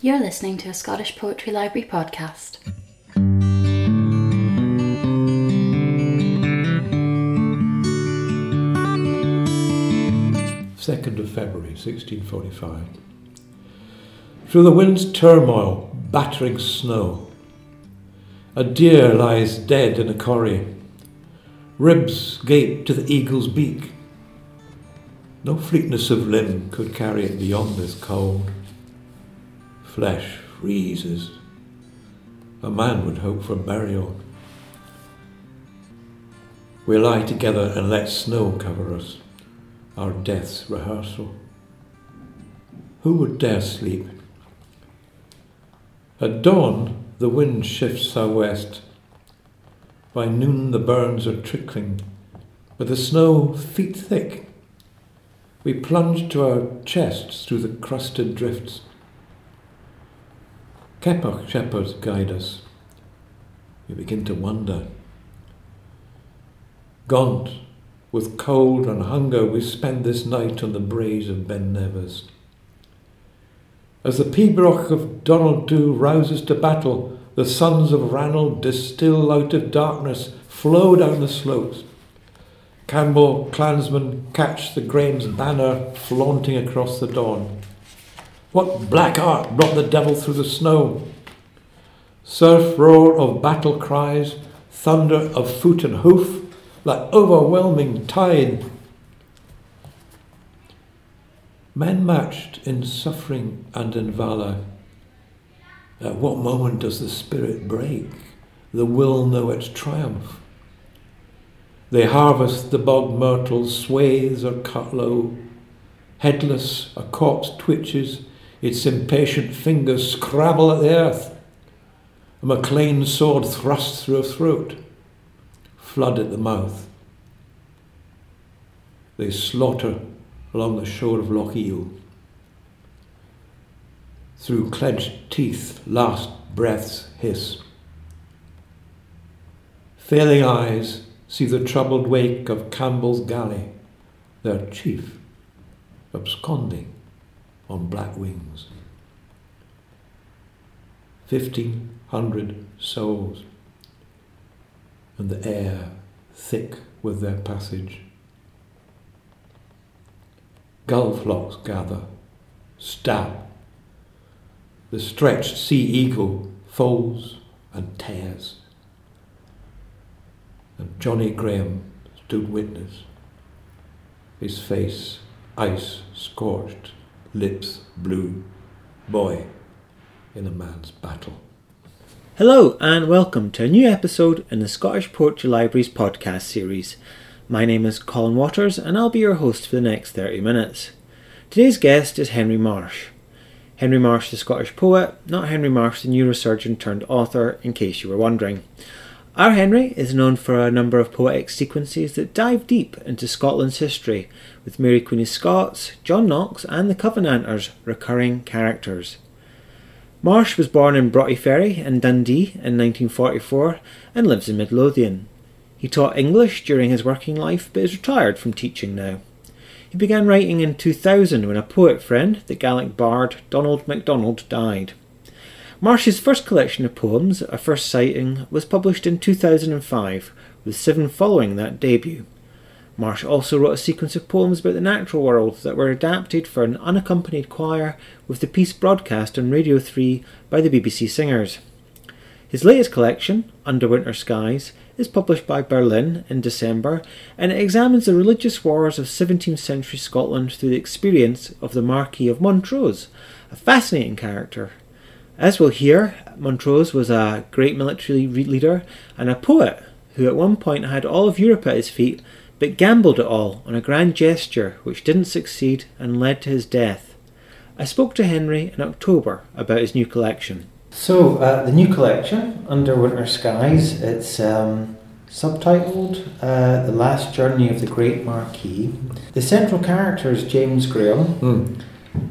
You're listening to a Scottish Poetry Library podcast. Second of February, 1645. Through the wind's turmoil, battering snow, a deer lies dead in a corrie. Ribs gape to the eagle's beak. No fleetness of limb could carry it beyond this cold flesh freezes. A man would hope for burial. We lie together and let snow cover us, our death's rehearsal. Who would dare sleep? At dawn, the wind shifts southwest. By noon, the burns are trickling, but the snow feet thick. We plunge to our chests through the crusted drifts. Shepherds guide us. We begin to wonder. Gaunt, with cold and hunger, we spend this night on the braes of Ben Nevis. As the pibroch of Donald Dhu rouses to battle, the sons of Ranald distill out of darkness, flow down the slopes. Campbell clansmen catch the Graham's banner flaunting across the dawn. What black art brought the devil through the snow? Surf roar of battle cries, thunder of foot and hoof, like overwhelming tide. Men matched in suffering and in valour. At what moment does the spirit break, the will know its triumph? They harvest the bog myrtle, swathes are cut low. Headless, a corpse twitches, its impatient fingers scrabble at the earth. A MacLean sword thrust through a throat, flood at the mouth. They slaughter along the shore of Loch Eil. Through clenched teeth, last breaths hiss. Failing eyes see the troubled wake of Campbell's galley, their chief, absconding on black wings. Fifteen hundred souls, and the air thick with their passage. Gull flocks gather, stab. The stretched sea eagle folds and tears. And Johnny Graham stood witness, his face ice scorched lips blue, boy in a man's battle. Hello, and welcome to a new episode in the Scottish Poetry Library's podcast series. My name is Colin Waters, and I'll be your host for the next 30 minutes. Today's guest is Henry Marsh. Henry Marsh, the Scottish poet, not Henry Marsh, the neurosurgeon turned author, in case you were wondering. Our Henry is known for a number of poetic sequences that dive deep into Scotland's history, with Mary Queen of Scots, John Knox, and the Covenanters recurring characters. Marsh was born in Broughty Ferry in Dundee in 1944 and lives in Midlothian. He taught English during his working life but is retired from teaching now. He began writing in 2000 when a poet friend, the Gaelic bard Donald MacDonald, died. Marsh's first collection of poems, A First Sighting, was published in 2005, with seven following that debut. Marsh also wrote a sequence of poems about the natural world that were adapted for an unaccompanied choir with the piece broadcast on Radio 3 by the BBC Singers. His latest collection, Under Winter Skies, is published by Birlinn in December and it examines the religious wars of 17th century Scotland through the experience of the Marquis of Montrose, a fascinating character as we'll hear, Montrose was a great military leader and a poet who at one point had all of Europe at his feet, but gambled it all on a grand gesture which didn't succeed and led to his death. I spoke to Henry in October about his new collection. So, uh, the new collection, Under Winter Skies, it's um, subtitled uh, The Last Journey of the Great Marquis. The central character is James Graham. Mm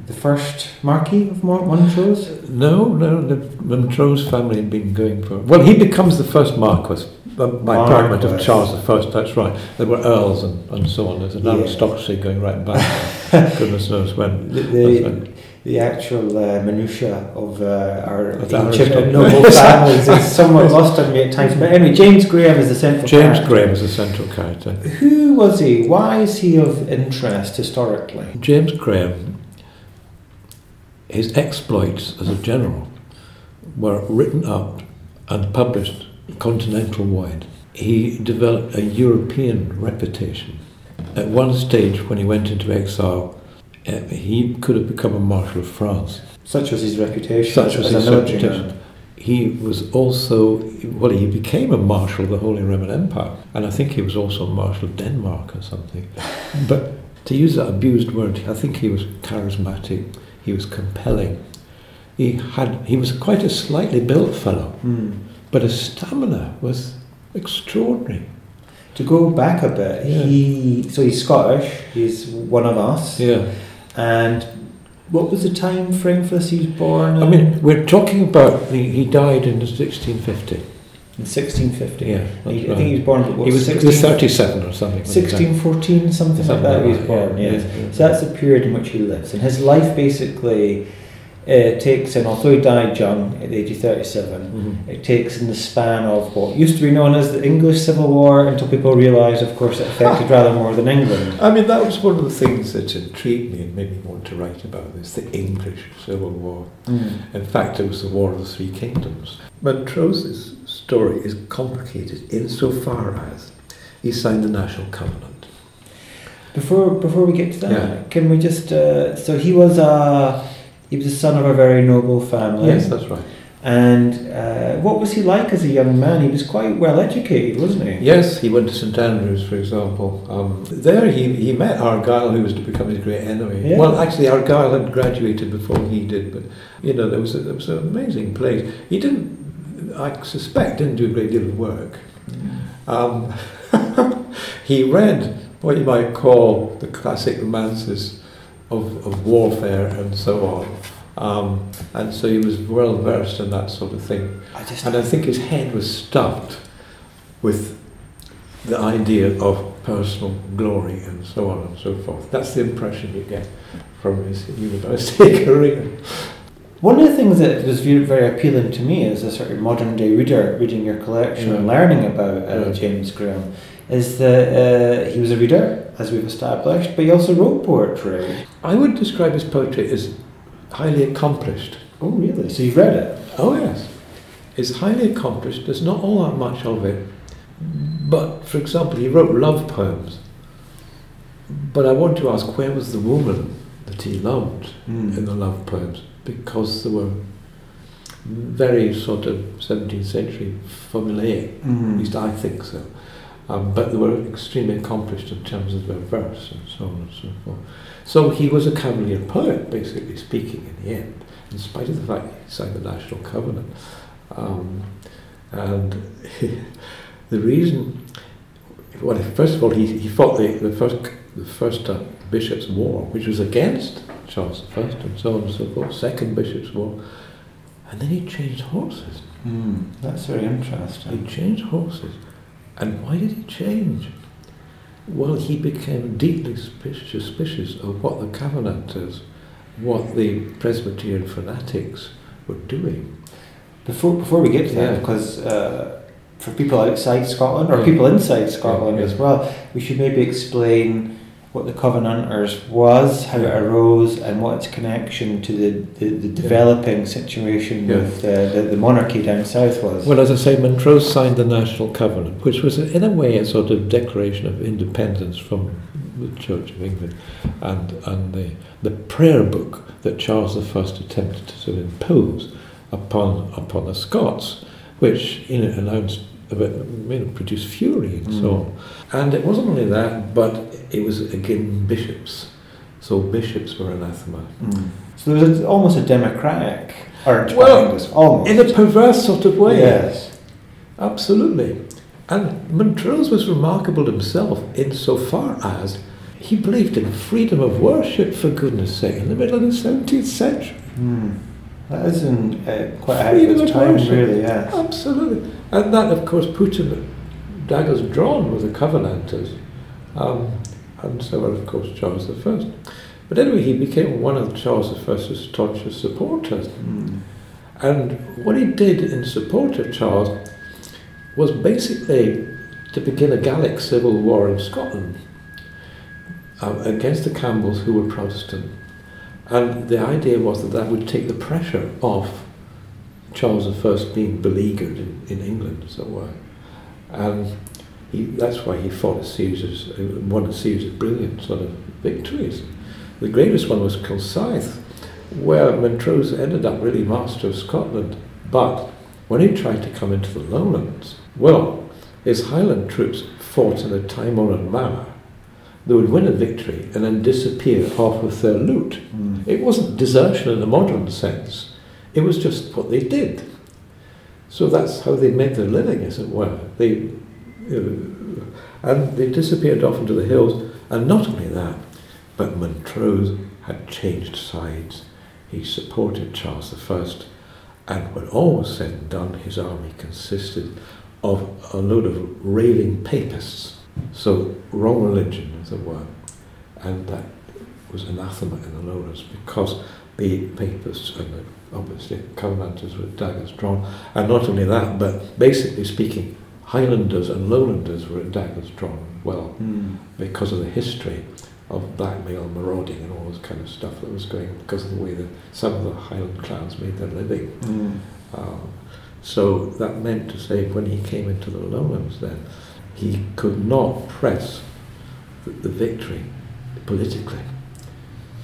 the first Marquis of Montrose? No, no, the Montrose family had been going for. Well, he becomes the first Marquis by appointment of Charles I, that's right. There were earls and, and so on. There's an yeah. aristocracy going right back, goodness knows when. The, the, the actual uh, minutiae of uh, our Of ancient and noble families is somewhat lost on me at times. But anyway, James Graham is the central James character. Graham is the central character. Who was he? Why is he of interest historically? James Graham, his exploits as a general were written up and published continental wide. He developed a European reputation. At one stage, when he went into exile, uh, he could have become a Marshal of France. Such was his reputation Such was his reputation. man. He was also, well, he became a Marshal of the Holy Roman Empire, and I think he was also a Marshal of Denmark or something. But to use that abused word, I think he was charismatic, he was compelling. He, had, he was quite a slightly built fellow, Hmm. but his stamina was extraordinary. To go back a bit, Yeah. he so he's Scottish. He's one of us. Yeah. And what was the time frame for this? He was born. I mean, we're talking about, he, he died in 1650. In 1650. Yeah, He- that's I think he was born. What, He was, he was 37 or something. when he died. 1614, something, Something like that. He was like born. yeah, yes. yeah. So that's the period in which he lives, and his life basically uh, takes in. Although he died young at the age of 37, Mhm. it takes in the span of what used to be known as the English Civil War until people realised, of course, it affected rather more than England. I mean, that was one of the things that intrigued me and made me want to write about this the English Civil War. In fact, it was the War of the Three Kingdoms. Montrose's story is complicated insofar as he signed the National Covenant. Before before we get to that, Yeah. can we just? Uh, so he was a he was the son of a very noble family. Yes, that's right. And uh, what was he like as a young man? He was quite well educated, wasn't he? Yes, he went to St Andrews, for example. Um, there he, he met Argyle, who was to become his great enemy. Yeah. Well, actually, Argyle had graduated before he did, but, you know, there was, a, there was an amazing place. He didn't, I suspect, didn't do a great deal of work. Um, he read what you might call the classic romances of, of warfare and so on. Um, and so he was well versed in that sort of thing. I And I think his head was stuffed with the idea of personal glory and so on and so forth. That's the impression you get from his university career. One of the things that was very, very appealing to me as a sort of modern day reader, reading your collection and Yeah. learning about uh, Yeah. James Graham, is that uh, he was a reader, as we've established, but he also wrote poetry. I would describe his poetry as highly accomplished. Oh, really? So you've read it? Oh, yes. It's highly accomplished. There's not all that much of it. But, for example, he wrote love poems. But I want to ask, where was the woman that he loved in the love poems? Because they were very sort of 17th century formulaic. At Mm. least I think so. Um, but they were extremely accomplished in terms of their verse and so on and so forth. So he was a cavalier poet, basically speaking, in the end, in spite of the fact he signed the National Covenant. Um, and the reason, well, first of all, he, he fought the, the first, the first uh, Bishops' War, which was against Charles I and so on and so forth, Second Bishops' War. And then he changed horses. Mm. That's very interesting. He changed horses. And why did he change? Well, he became deeply suspicious, of what the Covenanters, what the Presbyterian fanatics were doing. Before, before we get to that, because uh, for people outside Scotland, or Yeah. people inside Scotland Yeah, as well, we should maybe explain what the Covenanters was, how it arose, and what its connection to the, the, the developing situation Yeah. with uh, the, the monarchy down south was. Well, as I say, Montrose signed the National Covenant, which was, in a way, a sort of declaration of independence from the Church of England, and and the the prayer book that Charles I attempted to sort of impose upon upon the Scots, which you know announced about you know produced fury and so Mm. on. And it wasn't only that, but it was again bishops. So bishops were anathema. Mm. So there was a, almost a democratic Well, almost. In a perverse sort of way. Yes. Absolutely. And Montrose was remarkable himself insofar as he believed in freedom of worship, for goodness sake, in the middle of the 17th century. Mm. That is in uh, quite ahead Freedom of its of time, worship. really, yes. Absolutely. And that, of course, put him daggers drawn with the Covenanters. Um, and so, on, of course, Charles I. But anyway, he became one of Charles I's staunchest supporters. Mm. And what he did in support of Charles was basically to begin a Gaelic civil war in Scotland um, against the Campbells, who were Protestant. And the idea was that that would take the pressure off Charles I being beleaguered in, in England, as it were. And he, that's why he fought a series of, won a series of brilliant sort of victories. The greatest one was Kilsyth, where Montrose ended up really master of Scotland. But when he tried to come into the lowlands, well, his Highland troops fought in a time-honoured manner. They would win a victory and then disappear off with their loot. Mm. It wasn't desertion in the modern sense. It was just what they did. So that's how they made their living, as it were. They, you know, and they disappeared off into the hills. And not only that, but Montrose had changed sides. He supported Charles I, and when all was said and done, his army consisted of a load of raving papists. So wrong religion, as it were. And that was anathema in the lowlands because the papists and the, obviously Covenanters with daggers drawn. And not only that, but basically speaking, Highlanders and Lowlanders were daggers drawn as well Mm. because of the history of blackmail, marauding, and all this kind of stuff that was going because of the way that some of the Highland clans made their living. Mm. Um, so that meant to say when he came into the lowlands then, he could not press the, the victory politically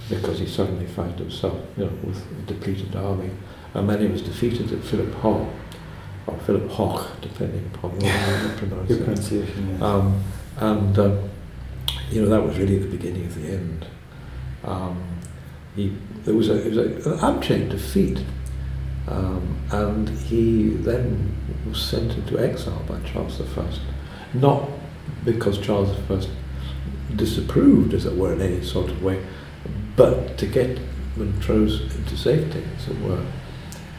because he suddenly found himself you know, with a depleted army. And then he was defeated at Philip Hall, or Philip Hoch, depending upon the way you pronounce Good it. pronunciation, yes. Um, and um, you know that was really the beginning of the end. Um, he there was a it was a, an abject defeat, um, and he then was sent into exile by Charles I. Not because Charles I disapproved, as it were, in any sort of way, but to get Montrose into safety, as it were.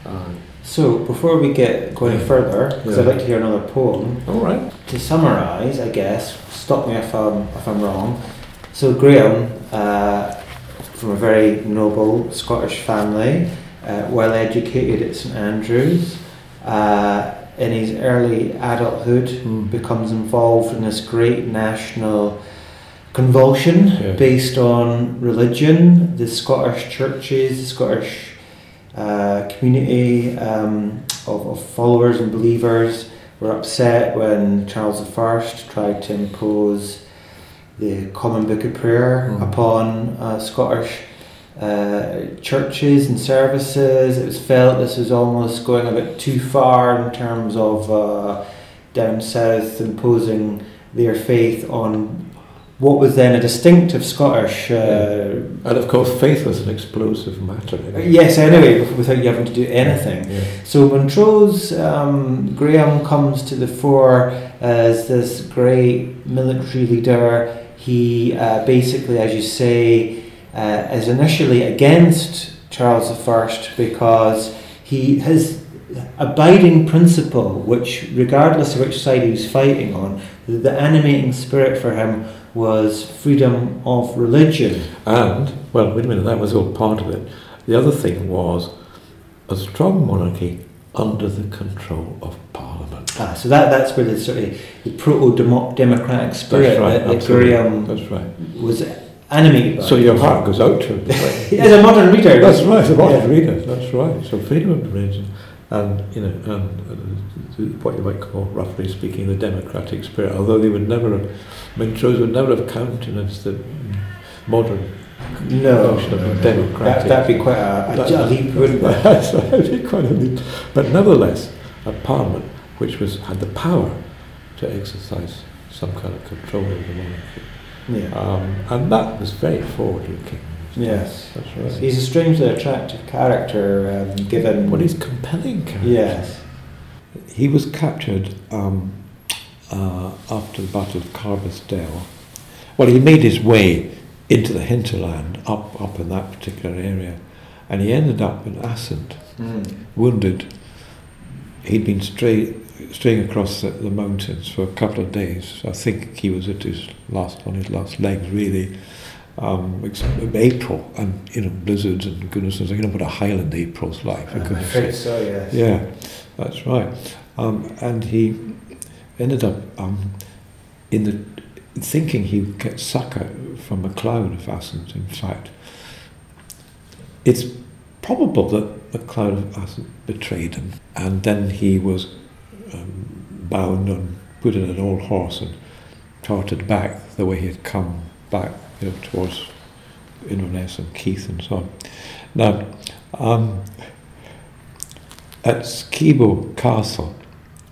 Uh, So, before we get going further, because. I'd like to hear another poem, all right. to summarise, I guess, stop me if I'm, if I'm wrong. So, Graham, uh, from a very noble Scottish family, uh, well educated at St Andrews, uh, in his early adulthood, Mm. becomes involved in this great national convulsion Yeah. based on religion, the Scottish churches, the Scottish uh, community um, of, of followers and believers were upset when Charles I tried to impose the Common Book of Prayer Mm. upon uh, Scottish uh, churches and services. It was felt this was almost going a bit too far in terms of uh, down south imposing their faith on what was then a distinctive Scottish. Uh, And of course, faith was an explosive matter. know. Yes, anyway, without you having to do anything. Yeah. So Montrose, um, Graham comes to the fore as this great military leader. He uh, basically, as you say, uh, is initially against Charles I because he his abiding principle, which regardless of which side he was fighting on, the, the animating spirit for him was freedom of religion. And, well, wait a minute, that was all part of it. The other thing was a strong monarchy under the control of Parliament. Ah, so that, that's where the sort of the proto-democratic spirit right, that. Graham That's right. was animated by. So your heart goes out to it. As a modern reader, That's right, a modern Yeah. reader. That's right. So freedom of religion, and you know, and uh, what you might call, roughly speaking, the democratic spirit. Although they would never, have, Montrose would never have countenanced the modern no, notion of no, no. democratic. That, that'd be quite a, a, That- wouldn't it? That's right, it'd be quite a leap. But nevertheless, a parliament which was had the power to exercise some kind of control over the monarchy, Yeah. um, and that was very forward-looking. Yes. that's right. He's a strangely attractive character, um, given. What is compelling character? Yes. He was captured um, uh, after the Battle of Carbisdale. Well, he made his way into the hinterland, up up in that particular area, and he ended up in Assynt, Mm. wounded. He'd been stray, straying across the, the mountains for a couple of days. I think he was at his last on his last legs, really, um, April and you know blizzards and goodness knows you know what a Highland April's like. I'm afraid so, yes. Yeah, that's right. Um, and he ended up um, in the thinking he would get succor from MacLeod of Assynt. In fact, it's probable that MacLeod of Assynt betrayed him, and then he was um, bound and put in an old horse and trotted back the way he had come back, you know, towards Inverness and Keith and so on. Now, um, at Skibo Castle,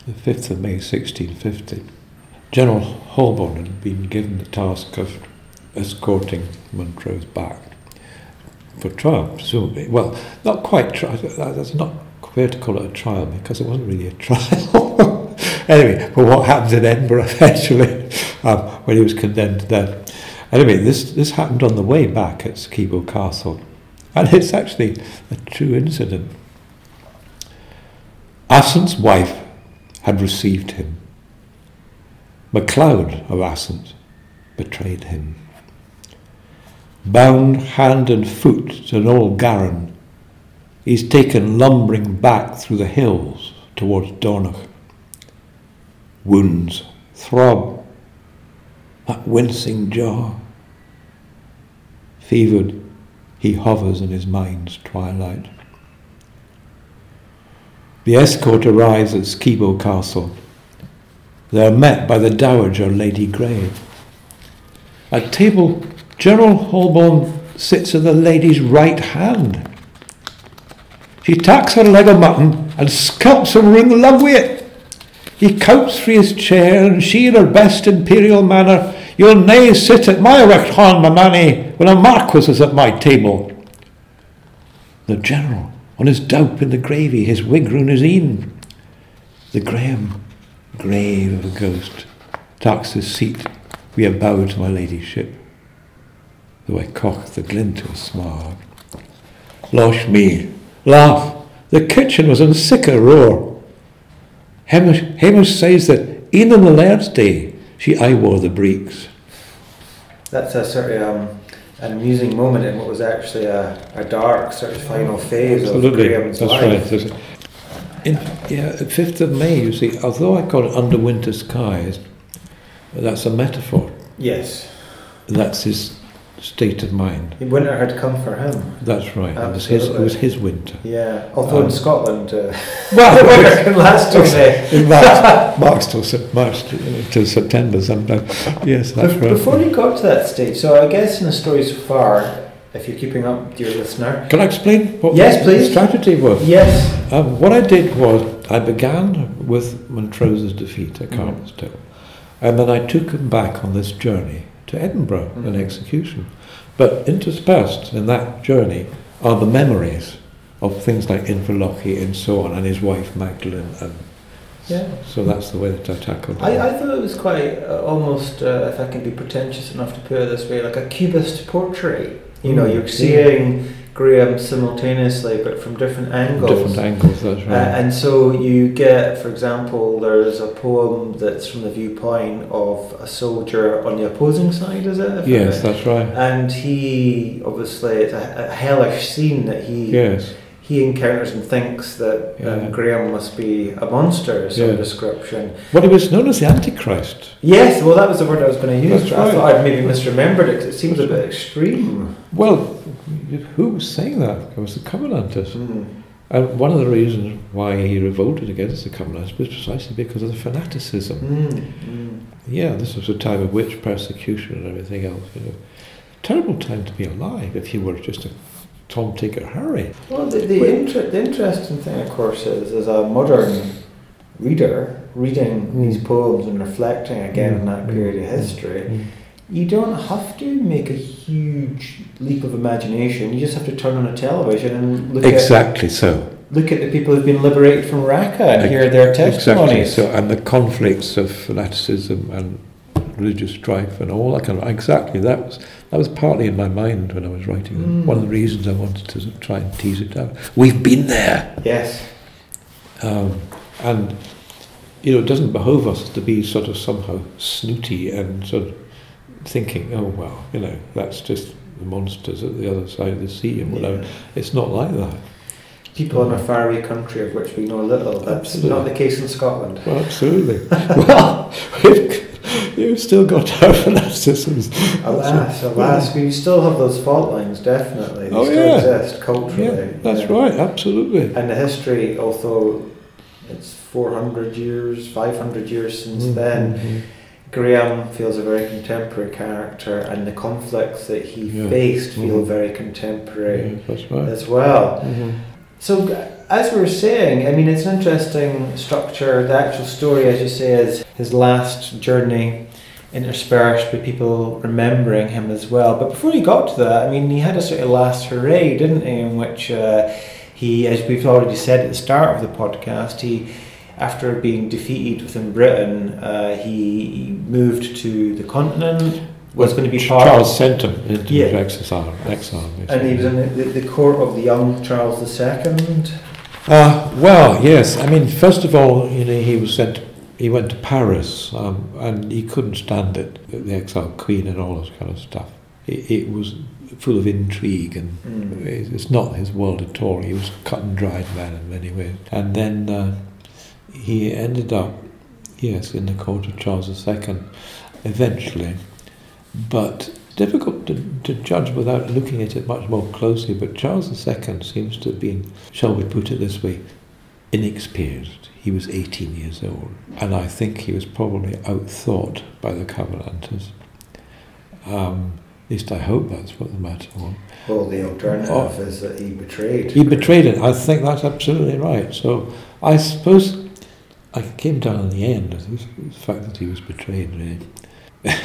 the 5th of May 1650, General Holborn had been given the task of escorting Montrose back for trial, presumably. Well, not quite trial, that's not fair to call it a trial because it wasn't really a trial. anyway, but what happened in Edinburgh eventually um, when he was condemned death. Anyway, this, this happened on the way back at Skibo Castle, and it's actually a true incident. Assynt's wife had received him. MacLeod of Assynt betrayed him. Bound hand and foot to an old garron, he's taken lumbering back through the hills towards Dornoch. Wounds throb, that wincing jaw. Fevered, he hovers in his mind's twilight. The escort arrives at Skibo Castle. They are met by the Dowager Lady Grey. At table, General Holborn sits at the lady's right hand. She tacks her leg of mutton and sculps her in love with it. He couts for his chair, and she in her best imperial manner, You'll nae sit at my recht hand, my manny, when a marquis is at my table. The general, on his doup in the gravy, his wig round his een. The Graham, grave of a ghost, taks his seat we a bow to my ladyship, though I cock the glint a smile. Losh me, laugh, the kitchen was in sic a roar. Hamish, Hamish says that e'en on the laird's day, she aye wore the breeks. That's a sort of um, an amusing moment in what was actually a, a dark sort of final phase Absolutely, of Graham's that's life. right. There's- In, yeah, 5th of May, you see, although I call it under winter skies, that's a metaphor. Yes, That's his state of mind. winter had come for him. That's right. It was his, it was his winter. Yeah, although Um, in Scotland, uh, Well, winter can last all day. in March, March till, March to, till September sometimes. Yes, that's Bef- right. Before you got to that stage, so I guess in the story so far, if you're keeping up, dear listener, Can I explain what Yes, the please. strategy was? yes, Um, what I did was I began with Montrose's defeat at Mhm. Carlstown, and then I took him back on this journey to Edinburgh and Mhm. execution. But interspersed in that journey are the memories of things like Inverlochy and so on, and his wife Magdalene, and yeah. so that's the way that I tackled it. I, I thought it was quite uh, almost, uh, if I can be pretentious enough to put it this way, like a cubist portrait. You know, Mm, you're seeing Graham simultaneously, but from different angles. Different angles, that's Uh, right. and so you get, for example, there's a poem that's from the viewpoint of a soldier on the opposing side, is it? Yes, that's right. and he obviously it's a, a hellish scene that he Yes, he encounters and thinks that Yeah. um, Graham must be a monster of some Yeah. description. well, he was known as the Antichrist. Yes, well, that was the word I was going to use. But I thought I'd maybe misremembered it 'cause it seems a bit extreme. Well, who was saying that? It was the Covenanters. Mm. And one of the reasons why he revolted against the Covenanters was precisely because of the fanaticism. Mm. Mm. Yeah, this was a time of witch persecution and everything else. You know. Terrible time to be alive if you were just a Tom, Dick, or Harry. Well, the, the, inter- the interesting thing, of course, is as a modern reader reading Mm. these poems and reflecting again Mm. on that period of Mm. history, you don't have to make a huge leap of imagination. You just have to turn on a television and look Exactly so. at look at the people who've been liberated from Raqqa and hear their Exactly so. And the conflicts of fanaticism and religious strife and all that kind of exactly that was that was partly in my mind when I was writing them. Mm. One of the reasons I wanted to try and tease it out. We've been there. Yes. Um, and, you know, it doesn't behove us to be sort of somehow snooty and sort of thinking, oh, well, you know, that's just the monsters at the other side of the sea and whatever. Yeah. It's not like that. People in a faraway country of which we know little. That's Absolutely. not the case in Scotland. Well, absolutely. well, we've, you've still got our fanaticisms. Alas, alas, we still have those fault lines, definitely. They Oh, still yeah. exist culturally. Yeah, that's yeah. right, absolutely. And the history, although it's 400 years, 500 years since Mm, then, mhm. Graham feels a very contemporary character, and the conflicts that he Yeah. faced feel Mhm. very contemporary Yeah, right. as well. Mhm. So, as we were saying, I mean, it's an interesting structure. The actual story, as you say, is his last journey, interspersed with people remembering him as well. But before he got to that, I mean, he had a sort of last hooray, didn't he? In which uh, he, as we've already said at the start of the podcast, he, after being defeated within Britain, uh, he moved to the continent. Was going to be part Charles sent him into Yeah. exile. exile and he was in the, the, the court of the young Charles II. Uh, well, yes. I mean, first of all, you know, he was sent. He went to Paris, um, and he couldn't stand it. The exiled queen and all this kind of stuff. It, it was full of intrigue, and Mm. it's it's not his world at all. He was a cut and dried man in many ways. And then uh, he ended up, yes, in the court of Charles II, eventually. But difficult to, to judge without looking at it much more closely. But Charles II seems to have been, shall we put it this way, inexperienced. He was 18 years old, and I think he was probably outthought by the Covenanters. Um, at least I hope that's what the matter was. Well, the alternative Oh. is that he betrayed. He betrayed it. I think that's absolutely right. So I suppose I came down in the end as the fact that he was betrayed, really.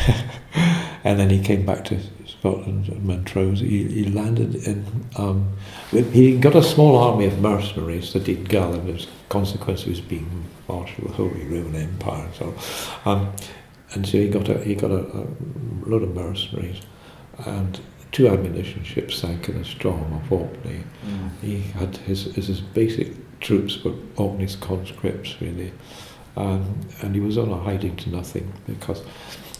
and then he came back to Scotland and Montrose. He, he landed in. Um, he got a small army of mercenaries that he'd gathered as a consequence of his being marshal of the Holy Roman Empire. So, um, and so he got a he got a, a load of mercenaries, and two ammunition ships sank in a storm off Orkney. Mm. He had his, his, his basic troops were Orkney's conscripts, really. Um, and he was on a hiding to nothing because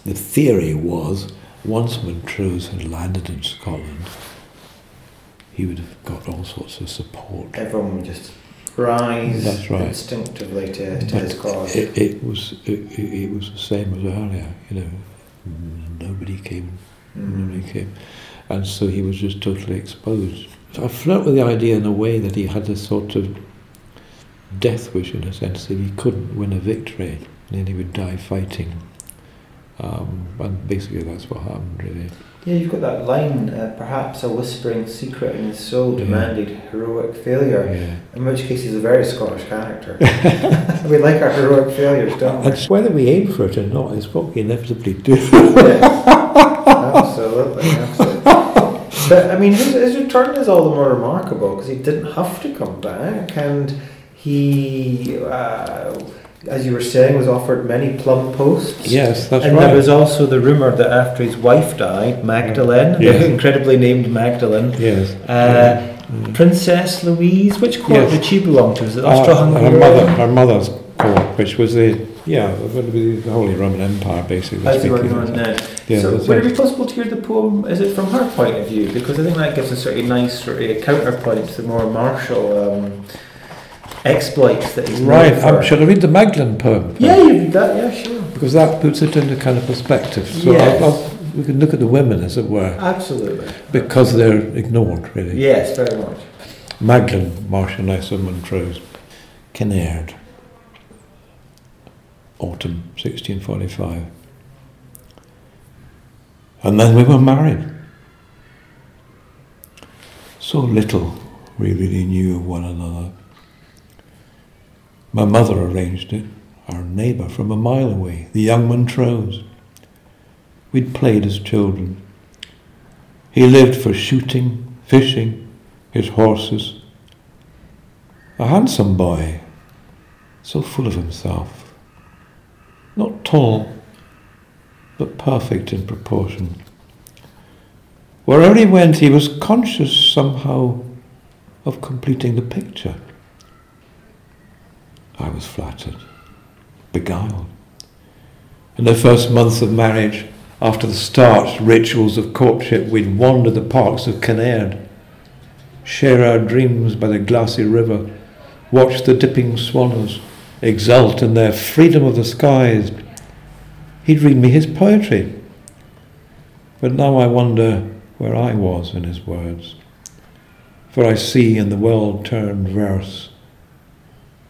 the theory was once Montrose had landed in Scotland, he would have got all sorts of support. Everyone would just rise That's right. instinctively to, to But his cause. It, it was it, it, was the same as earlier, you know. Nobody came, nobody Mm. came, and so he was just totally exposed. So I flirt with the idea in a way that he had a sort of death wish in a sense that he couldn't win a victory, and then he would die fighting. Um, and basically, that's what happened, really. Yeah, you've got that line, uh, perhaps a whispering secret in his soul Yeah. demanded heroic failure, Yeah. in which case he's a very Scottish character. we like our heroic failures, don't we? Whether we aim for it or not is what we inevitably do. Yeah. absolutely, absolutely. But I mean, his, his return is all the more remarkable because he didn't have to come back, and he, uh, as you were saying, was offered many plum posts. yes, that's and right. And there was also the rumour that after his wife died, Magdalene, Yes. incredibly named Magdalene, yes. uh, Mm. Princess Louise, which court Yes. did she belong to? Was it Uh, Austro-Hungarian? her mother, her mother's court, which was the yeah, would be the Holy Roman Empire, basically. As speaking. known then. Yeah, so would it be possible to hear the poem, is it from her point of view? Because I think that gives a sort of nice sort of counterpoint to the more martial um, exploits that he's Right, um, shall I read the Magdalen poem? Yeah, you read that, yeah, sure. Because that puts it into kind of perspective. So Yes. I'll, I'll, we can look at the women, as it were, Absolutely. because they're ignored, really. Yes, very much. Magdalen, Marchioness of Montrose, Kinnaird, autumn 1645. And then we were married. So little we really knew of one another. My mother arranged it, our neighbour from a mile away, the young Montrose. We'd played as children. He lived for shooting, fishing, his horses. A handsome boy, so full of himself. Not tall, but perfect in proportion. Wherever he went, he was conscious somehow of completing the picture. I was flattered, beguiled. In the first month of marriage, After the starched rituals of courtship, we'd wander the parks of Kinnaird, share our dreams by the glassy river, watch the dipping swallows, exult in their freedom of the skies. He'd read me his poetry. But now I wonder where I was in his words. For I see in the well turned verse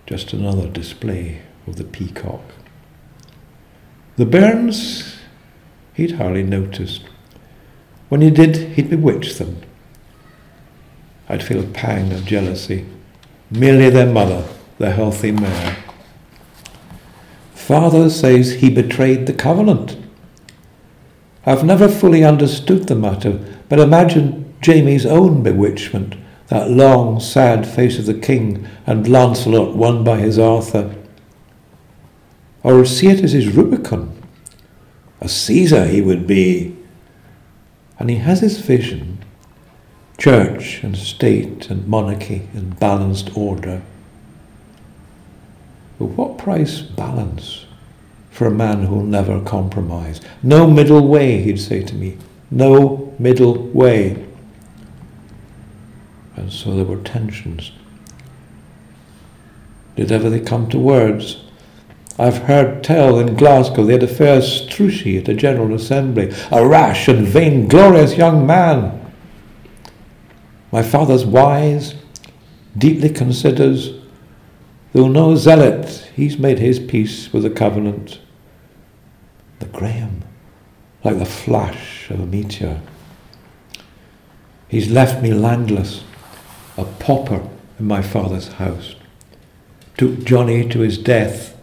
just another display of the peacock. The bairns he'd hardly noticed. When he did, he'd bewitch them. I'd feel a pang of jealousy, merely their mother, the healthy mare. Father says he betrayed the covenant. I've never fully understood the matter, but imagine Jamie's own bewitchment, that long, sad face of the king and Lancelot won by his Arthur. Or see it as his Rubicon. A Caesar he would be. And he has his vision church and state and monarchy in balanced order. But what price balance for a man who'll never compromise? No middle way, he'd say to me. No middle way. And so there were tensions. Did ever they come to words? I've heard tell in Glasgow they had a fair strushy at a General Assembly, a rash and vainglorious young man. My father's wise, deeply considers, though no zealot, he's made his peace with the covenant. The Graham, like the flash of a meteor. He's left me landless, a pauper in my father's house. Took Johnny to his death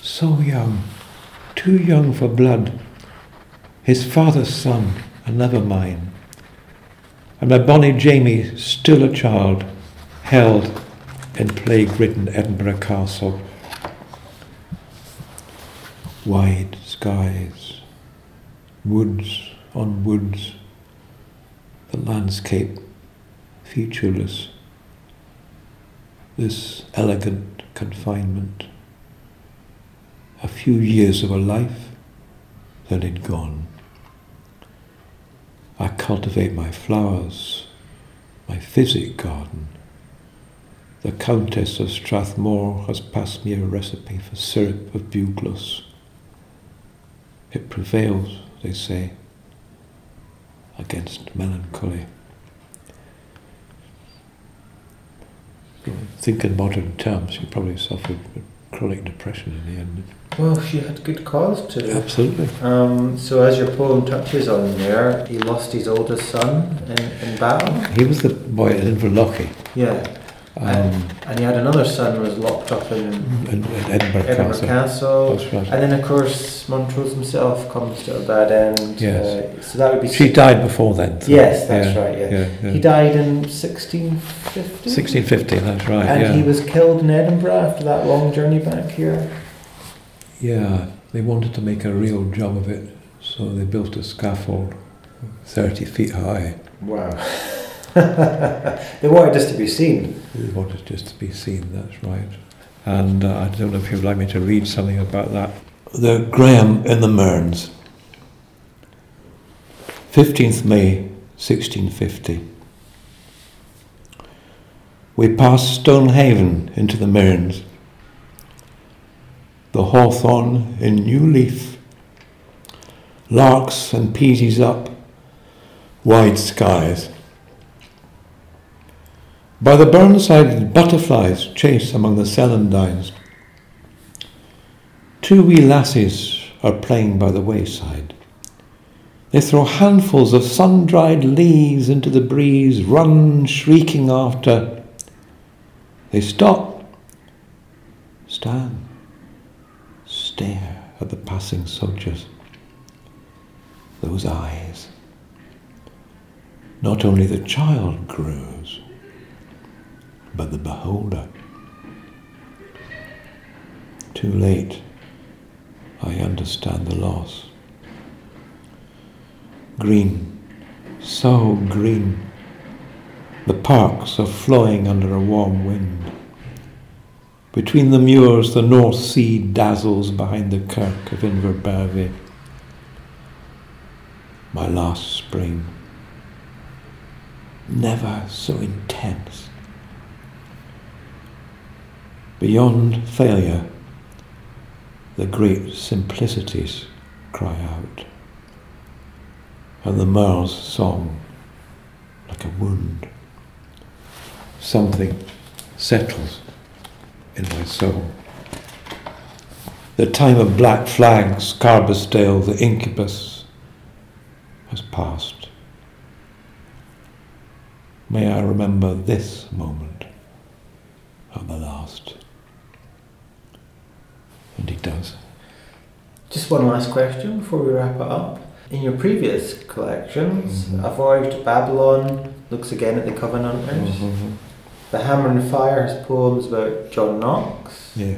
so young, too young for blood, his father's son, and never mine. And my bonny Jamie, still a child, held in plague-ridden Edinburgh Castle. Wide skies, woods on woods, the landscape featureless, this elegant confinement a few years of a life that had gone. I cultivate my flowers, my physic garden. The Countess of Strathmore has passed me a recipe for syrup of bugloss. It prevails, they say, against melancholy. Think in modern terms, you probably suffered chronic depression in the end. Well, she had good cause to. Absolutely. Um, so, as your poem touches on there, he lost his oldest son in, in battle. He was the boy at Inverlochy. Yeah. Um, and, he had another son who was locked up in, in, in Edinburgh, Edinburgh Castle. Castle. Right. And then, of course, Montrose himself comes to a bad end. Yes. Uh, so that would be. She died before then. so- Yes, that's yeah, right. Yeah. yeah, yeah. He died in 1650. 1650, that's right. And he was killed in Edinburgh after that long journey back here. Yeah, they wanted to make a real job of it, so they built a scaffold 30 feet high. Wow. they wanted this to be seen. They wanted just to be seen, that's right. And uh, I don't know if you'd like me to read something about that. The Graham in the Mearns, 15th May 1650. We passed Stonehaven into the Mearns. The hawthorn in new leaf, larks and peasies up, wide skies. By the burnside, butterflies chase among the celandines. Two wee lassies are playing by the wayside. They throw handfuls of sun dried leaves into the breeze, run shrieking after. They stop, stand, stare at the passing soldiers. Those eyes. Not only the child grows, but the beholder. Too late, I understand the loss. Green, so green. The parks are flowing under a warm wind. Between the muirs, the North Sea dazzles behind the kirk of Inverbervie. my last spring. Never so intense. Beyond failure, the great simplicities cry out, and the merle's song like a wound. Something settles in my soul. The time of black flags, Carbisdale, the incubus, has passed. May I remember this moment at the last. He does. Just one last question before we wrap it up. In your previous collections, Mhm. A Voyage to Babylon looks again at the Covenanters. Mhm. The Hammer and Fire has poems about John Knox. Yeah.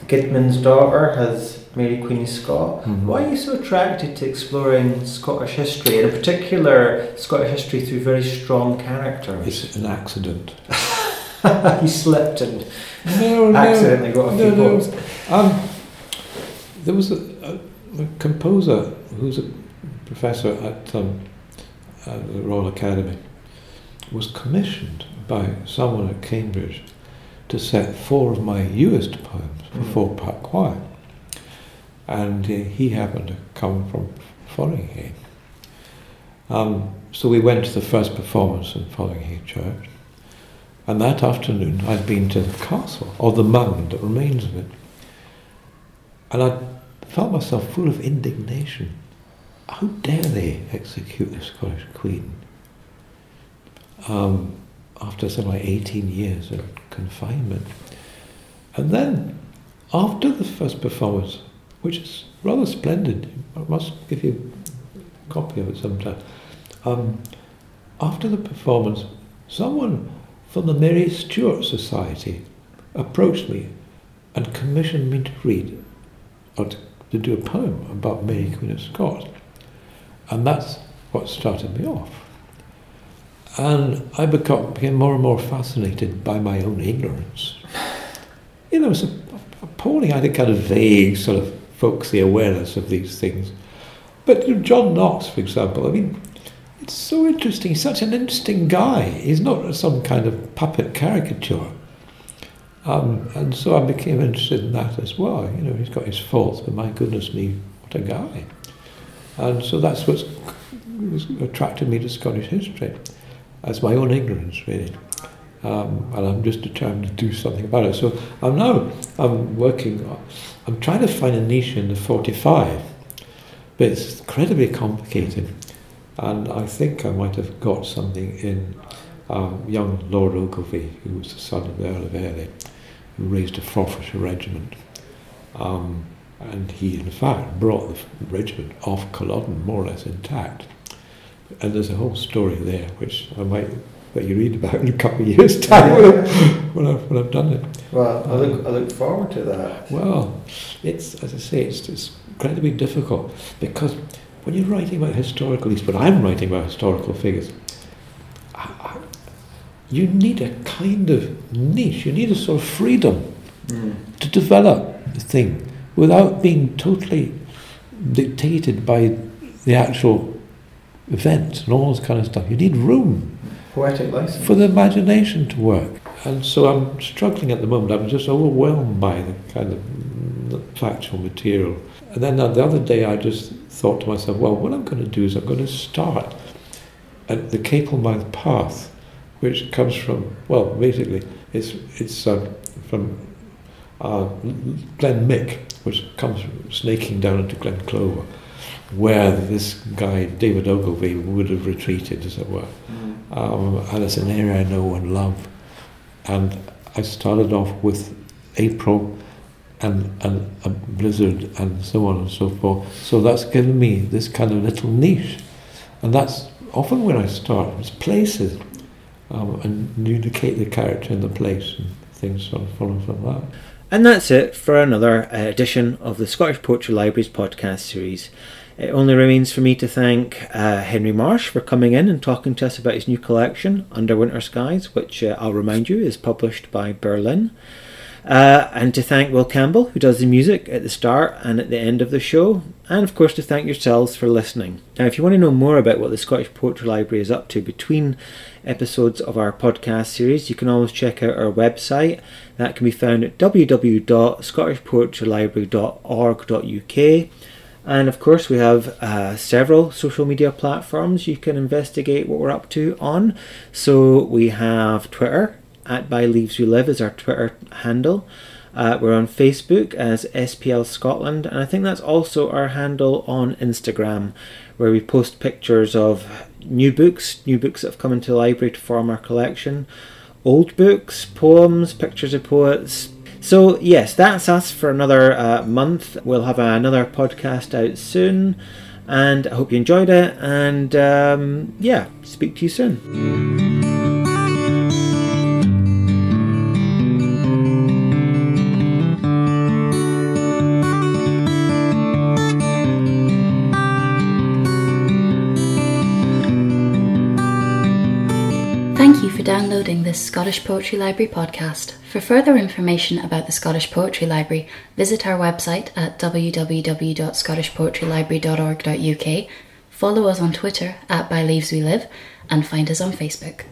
The Kidman's Daughter has Mary Queen of Scott. Mhm. Why are you so attracted to exploring Scottish history, and in particular Scottish history through very strong characters? It's an accident. he slipped and No, accidentally got a few no, no. Um, there was a, a, a composer who's a professor at, um, the Royal Academy, was commissioned by someone at Cambridge to set four of my newest poems for Mm. four part choir. And uh, he happened to come from Fotheringhay. Um, so we went to the first performance in Fotheringhay Church. And that afternoon I'd been to the castle, or the mound that remains of it. And I felt myself full of indignation. How dare they execute the Scottish Queen um, after something like 18 years of confinement? And then, after the first performance, which is rather splendid, I must give you a copy of it sometime. Um, after the performance, someone from the Mary Stuart Society approached me and commissioned me to read to, do a poem about Mary Queen of Scots. And that's what started me off. And I become, became more and more fascinated by my own ignorance. You know, it's appalling. I had a kind of vague, sort of folksy awareness of these things. But you know, John Knox, for example, I mean, it's so interesting. He's such an interesting guy. He's not some kind of puppet caricature. Um, and so I became interested in that as well. You know, he's got his faults, but my goodness me, what a guy. And so that's what's attracted me to Scottish history, as my own ignorance, really. Um, and I'm just determined to do something about it. So I'm now I'm working. I'm trying to find a niche in the 45, but it's incredibly complicated. And I think I might have got something in um, young Lord Ogilvy, who was the son of the Earl of Airlie, who raised a Forfarshire regiment. Um, and he, in fact, brought the regiment off Culloden more or less intact. And there's a whole story there, which I might let you read about in a couple of years' time when, I've, when, I've, done it. Well, I look, I look forward to that. Well, it's, as I say, it's, it's incredibly difficult because when you're writing about historical, at least when I'm writing about historical figures, you need a kind of niche, you need a sort of freedom Mm. to develop the thing without being totally dictated by the actual events and all this kind of stuff. You need room Poetic license. for the imagination to work. And so I'm struggling at the moment. I'm just overwhelmed by the kind of factual material. And then the other day I just thought to myself, well, what I'm going to do is I'm going to start at the Capel Mounth Path, which comes from, well, basically, it's, it's uh, from uh, Glen Muick, which comes snaking down into Glen Clova, where this guy, David Ogilvy, would have retreated, as it were. Mm. Um, and it's an area I know and love. And I started off with April and, and a blizzard and so on and so forth. So that's given me this kind of little niche. And that's often when I start, it's places. Um, and you indicate the character and the place and things sort of follow from that. And that's it for another uh, edition of the Scottish Poetry Libraries podcast series. It only remains for me to thank uh, Henry Marsh for coming in and talking to us about his new collection, Under Winter Skies, which uh, I'll remind you is published by Birlinn. Uh, and to thank Will Campbell, who does the music at the start and at the end of the show, and of course to thank yourselves for listening. Now, if you want to know more about what the Scottish Poetry Library is up to between episodes of our podcast series, you can always check out our website. That can be found at www.scottishpoetrylibrary.org.uk. And of course, we have uh, several social media platforms you can investigate what we're up to on. So we have Twitter, at By Leaves We Live is our Twitter handle. Uh, we're on Facebook as SPL Scotland, and I think that's also our handle on Instagram, where we post pictures of new books, new books that have come into the library to form our collection, old books, poems, pictures of poets. So, yes, that's us for another uh, month. We'll have another podcast out soon, and I hope you enjoyed it. And um, yeah, speak to you soon. This Scottish Poetry Library podcast. For further information about the Scottish Poetry Library, visit our website at www.scottishpoetrylibrary.org.uk, follow us on Twitter at By Leaves We Live, and find us on Facebook.